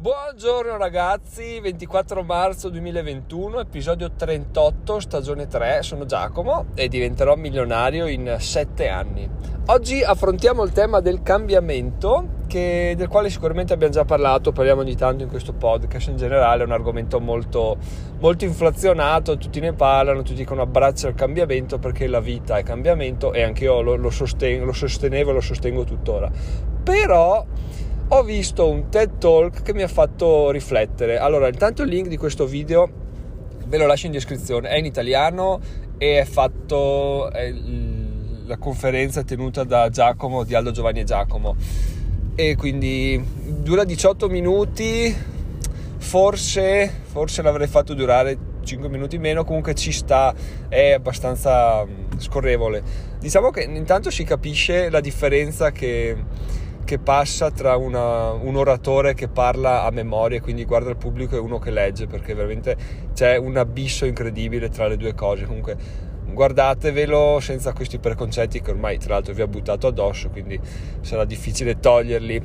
Buongiorno ragazzi, 24 marzo 2021, episodio 38, stagione 3, sono Giacomo e diventerò milionario in 7 anni. Oggi affrontiamo il tema del cambiamento, che, del quale sicuramente abbiamo già parlato, parliamo ogni tanto in questo podcast, in generale è un argomento molto, molto inflazionato, tutti ne parlano, tutti dicono abbraccia il cambiamento perché la vita è cambiamento e anche io lo, lo, sostengo, lo sostenevo e lo sostengo tuttora. Però ho visto un TED Talk che mi ha fatto riflettere. Allora, intanto il link di questo video ve lo lascio in descrizione. È in italiano e è fatto è la conferenza tenuta da Giacomo, di Aldo Giovanni e Giacomo. E quindi dura 18 minuti, forse, forse l'avrei fatto durare 5 minuti meno, comunque ci sta, è abbastanza scorrevole. Diciamo che intanto si capisce la differenza che che passa tra una, un oratore che parla a memoria, quindi guarda il pubblico e uno che legge, perché veramente c'è un abisso incredibile tra le due cose. Comunque guardatevelo senza questi preconcetti che ormai tra l'altro vi ha buttato addosso, quindi sarà difficile toglierli.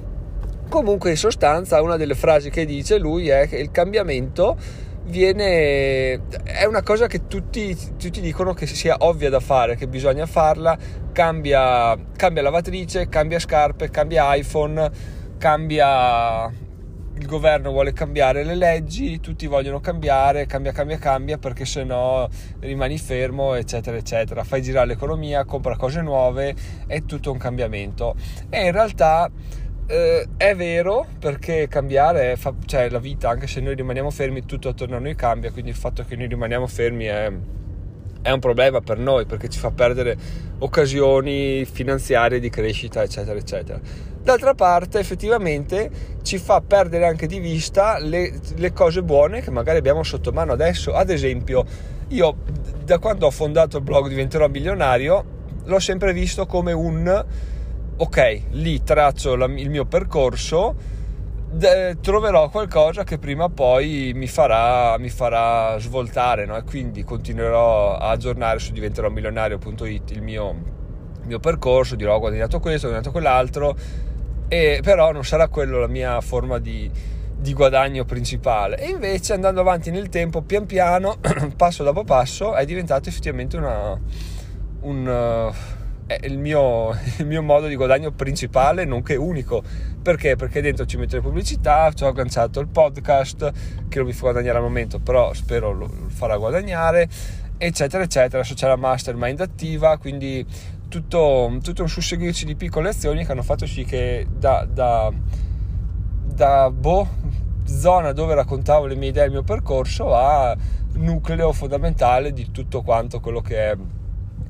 Comunque in sostanza una delle frasi che dice lui è che il cambiamento viene è una cosa che tutti, tutti, dicono che sia ovvia da fare, che bisogna farla, cambia, cambia lavatrice, cambia scarpe, cambia iPhone, cambia il governo vuole cambiare le leggi, tutti vogliono cambiare, cambia, cambia, cambia perché se no rimani fermo, eccetera, eccetera. Fai girare l'economia, compra cose nuove, è tutto un cambiamento. E in realtà eh, è vero perché cambiare, fa, cioè la vita, anche se noi rimaniamo fermi, tutto attorno a noi cambia, quindi il fatto che noi rimaniamo fermi è, è un problema per noi perché ci fa perdere occasioni finanziarie di crescita, eccetera, eccetera. D'altra parte, effettivamente, ci fa perdere anche di vista le, le cose buone che magari abbiamo sotto mano adesso. Ad esempio, io da quando ho fondato il blog Diventerò Milionario, l'ho sempre visto come un ok, lì traccio la, il mio percorso, de, troverò qualcosa che prima o poi mi farà, mi farà svoltare, no? e quindi continuerò a aggiornare su diventerò milionario.it il mio, il mio percorso, dirò ho guadagnato questo, ho guadagnato quell'altro, e, però non sarà quello la mia forma di, di guadagno principale. E invece andando avanti nel tempo, pian piano, passo dopo passo, è diventato effettivamente una, un... Uh, è il mio, il mio, modo di guadagno principale, nonché unico. Perché? Perché dentro ci metto le pubblicità, ci ho agganciato il podcast che non mi fa guadagnare al momento, però spero lo, farà guadagnare, eccetera, eccetera. Adesso c'è la mastermind attiva, quindi tutto, tutto un susseguirci di piccole azioni che hanno fatto sì che da, da, da boh, zona dove raccontavo le mie idee e il mio percorso a nucleo fondamentale di tutto quanto quello che è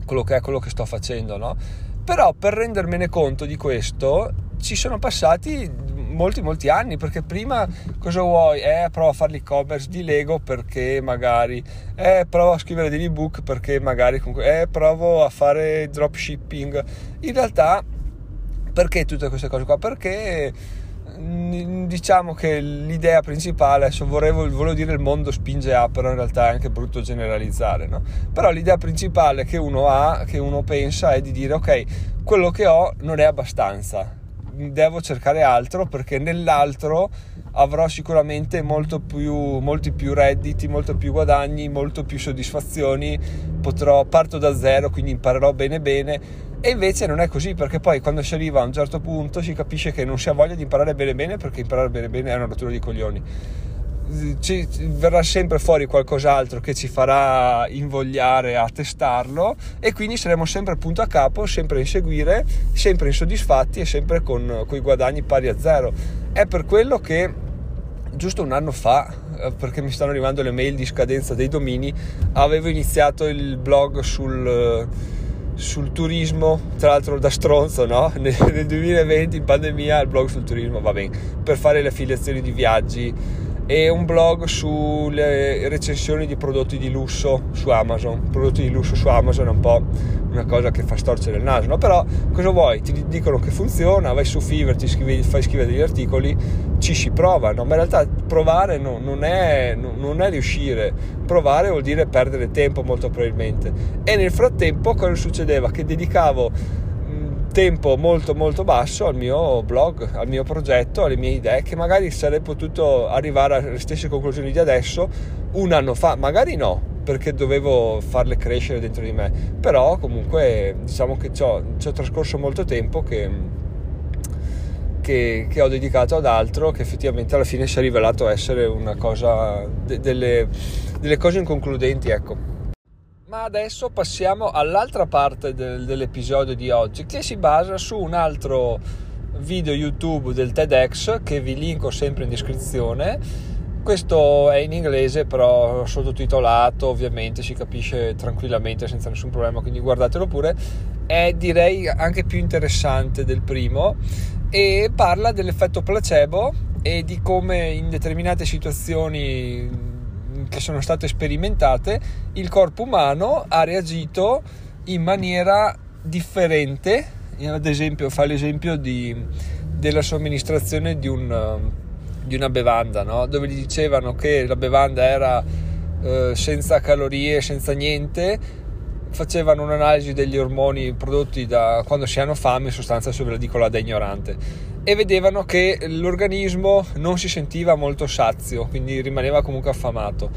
quello che è quello che sto facendo, no? Però per rendermene conto di questo ci sono passati molti molti anni perché prima cosa vuoi? Eh, provo a fare l'e-commerce di Lego perché magari eh, provo a scrivere degli ebook perché magari comunque eh, provo a fare dropshipping in realtà perché tutte queste cose qua? Perché diciamo che l'idea principale, adesso volevo, volevo, dire il mondo spinge a, però in realtà è anche brutto generalizzare, no? Però l'idea principale che uno ha, che uno pensa è di dire ok, quello che ho non è abbastanza, devo cercare altro perché nell'altro avrò sicuramente molto più, molti più redditi, molto più guadagni, molto più soddisfazioni, potrò, parto da zero, quindi imparerò bene bene e invece non è così perché poi quando si arriva a un certo punto si capisce che non si ha voglia di imparare bene bene perché imparare bene bene è una rottura di coglioni. Ci, verrà sempre fuori qualcos'altro che ci farà invogliare a testarlo e quindi saremo sempre punto a capo, sempre a inseguire, sempre insoddisfatti e sempre con, con i guadagni pari a zero. È per quello che giusto un anno fa, eh, perché mi stanno arrivando le mail di scadenza dei domini, avevo iniziato il blog sul sul turismo, tra l'altro da stronzo, no? Nel, 2020 in pandemia il blog sul turismo, va bene, per fare le affiliazioni di viaggi e un blog sulle recensioni di prodotti di lusso su Amazon. Prodotti di lusso su Amazon è un po' una cosa che fa storcere il naso, no? Però cosa vuoi? Ti dicono che funziona, vai su Fiverr, ti scrivi, fai scrivere degli articoli, ci si prova, no? Ma in realtà provare no, non, è, no, non è riuscire, provare vuol dire perdere tempo molto probabilmente. E nel frattempo cosa succedeva? Che dedicavo tempo molto molto basso al mio blog, al mio progetto, alle mie idee che magari sarei potuto arrivare alle stesse conclusioni di adesso un anno fa, magari no, perché dovevo farle crescere dentro di me, però comunque diciamo che ci ho, trascorso molto tempo che, che, che, ho dedicato ad altro che effettivamente alla fine si è rivelato essere una cosa, de, delle, delle cose inconcludenti, ecco. Ma adesso passiamo all'altra parte del, dell'episodio di oggi che si basa su un altro video YouTube del TEDx che vi linko sempre in descrizione. Questo è in inglese però sottotitolato, ovviamente si capisce tranquillamente senza nessun problema, quindi guardatelo pure. È direi anche più interessante del primo e parla dell'effetto placebo e di come in determinate situazioni che sono state sperimentate, il corpo umano ha reagito in maniera differente. Ad esempio, fa l'esempio di, della somministrazione di, un, di una bevanda, no? dove gli dicevano che la bevanda era eh, senza calorie, senza niente. Facevano un'analisi degli ormoni prodotti da quando si hanno fame, in sostanza, se ve lo dico là da ignorante e vedevano che l'organismo non si sentiva molto sazio, quindi rimaneva comunque affamato.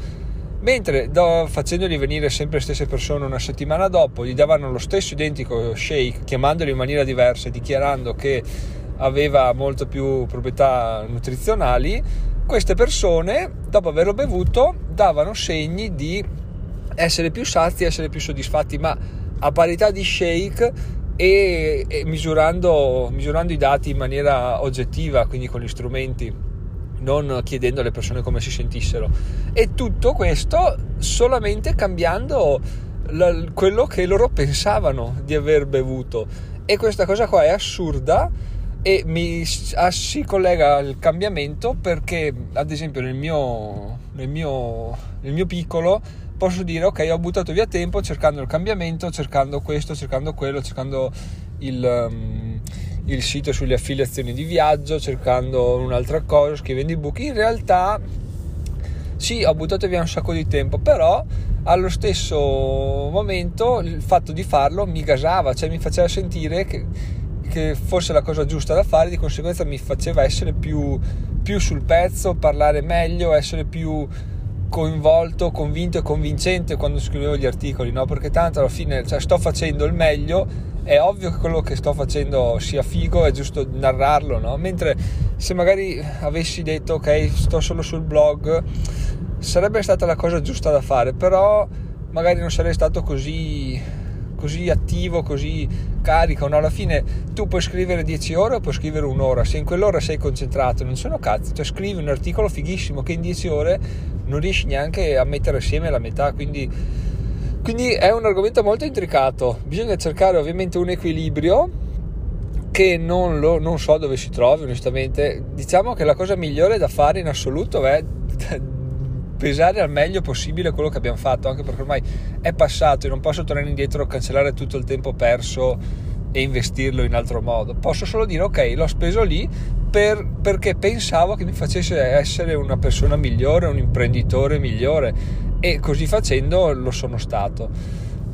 Mentre do, facendogli venire sempre le stesse persone una settimana dopo, gli davano lo stesso identico shake, chiamandolo in maniera diversa e dichiarando che aveva molto più proprietà nutrizionali, queste persone, dopo averlo bevuto, davano segni di essere più sazi, essere più soddisfatti, ma a parità di shake e, e misurando, misurando i dati in maniera oggettiva, quindi con gli strumenti non chiedendo alle persone come si sentissero. E tutto questo solamente cambiando la, quello che loro pensavano di aver bevuto. E questa cosa qua è assurda e mi ah, si collega al cambiamento perché ad esempio nel mio, nel mio, nel mio piccolo posso dire ok ho buttato via tempo cercando il cambiamento cercando questo cercando quello cercando il, um, il sito sulle affiliazioni di viaggio cercando un'altra cosa scrivendo ebook in realtà sì ho buttato via un sacco di tempo però allo stesso momento il fatto di farlo mi gasava cioè mi faceva sentire che, che fosse la cosa giusta da fare di conseguenza mi faceva essere più, più sul pezzo parlare meglio essere più coinvolto, convinto e convincente quando scrivevo gli articoli, no? Perché tanto alla fine cioè, sto facendo il meglio, è ovvio che quello che sto facendo sia figo, è giusto narrarlo, no? Mentre se magari avessi detto ok, sto solo sul blog, sarebbe stata la cosa giusta da fare, però magari non sarei stato così così attivo, così carico. No? Alla fine tu puoi scrivere 10 ore o puoi scrivere un'ora. Se in quell'ora sei concentrato, non sono cazzi. Cioè, scrivi un articolo fighissimo che in 10 ore non riesci neanche a mettere assieme la metà. Quindi, quindi è un argomento molto intricato. Bisogna cercare ovviamente un equilibrio che non, lo, non so dove si trovi onestamente. Diciamo che la cosa migliore da fare in assoluto è pesare al meglio possibile quello che abbiamo fatto, anche perché ormai è passato e non posso tornare indietro, cancellare tutto il tempo perso e investirlo in altro modo. Posso solo dire ok, l'ho speso lì per, perché pensavo che mi facesse essere una persona migliore, un imprenditore migliore e così facendo lo sono stato.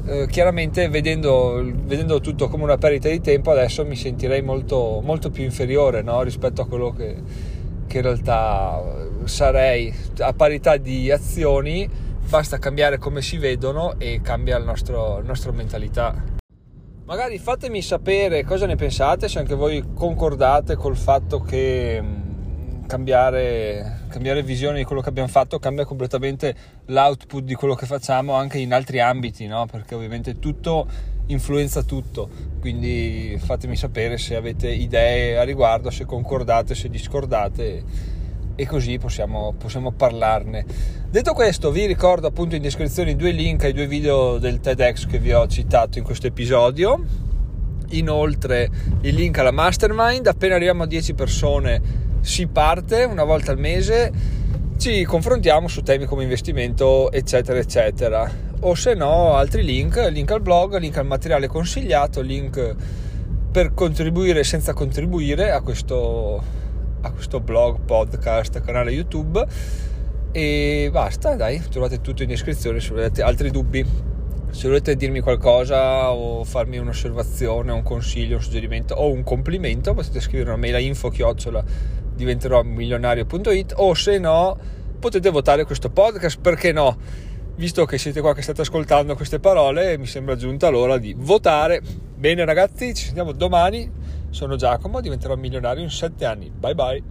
Eh, chiaramente vedendo, vedendo, tutto come una perdita di tempo adesso mi sentirei molto, molto più inferiore no? rispetto a quello che, che in realtà sarei a parità di azioni, basta cambiare come si vedono e cambia la nostra mentalità. Magari fatemi sapere cosa ne pensate, se anche voi concordate col fatto che mm, cambiare, cambiare visione di quello che abbiamo fatto cambia completamente l'output di quello che facciamo anche in altri ambiti, no? perché ovviamente tutto influenza tutto, quindi fatemi sapere se avete idee a riguardo, se concordate, se discordate e così possiamo, possiamo, parlarne. Detto questo, vi ricordo appunto in descrizione i due link ai due video del TEDx che vi ho citato in questo episodio. Inoltre il link alla mastermind, appena arriviamo a 10 persone si parte una volta al mese, ci confrontiamo su temi come investimento, eccetera, eccetera. O se no, altri link, link al blog, link al materiale consigliato, link per contribuire senza contribuire a questo a questo blog, podcast, canale YouTube e basta, dai, trovate tutto in descrizione se avete altri dubbi. Se volete dirmi qualcosa o farmi un'osservazione, un consiglio, un suggerimento o un complimento, potete scrivere una mail a info chiocciola diventerò milionario.it o se no potete votare questo podcast, perché no? Visto che siete qua che state ascoltando queste parole, mi sembra giunta l'ora di votare. Bene ragazzi, ci sentiamo domani. Sono Giacomo, diventerò milionario in 7 anni. Bye bye.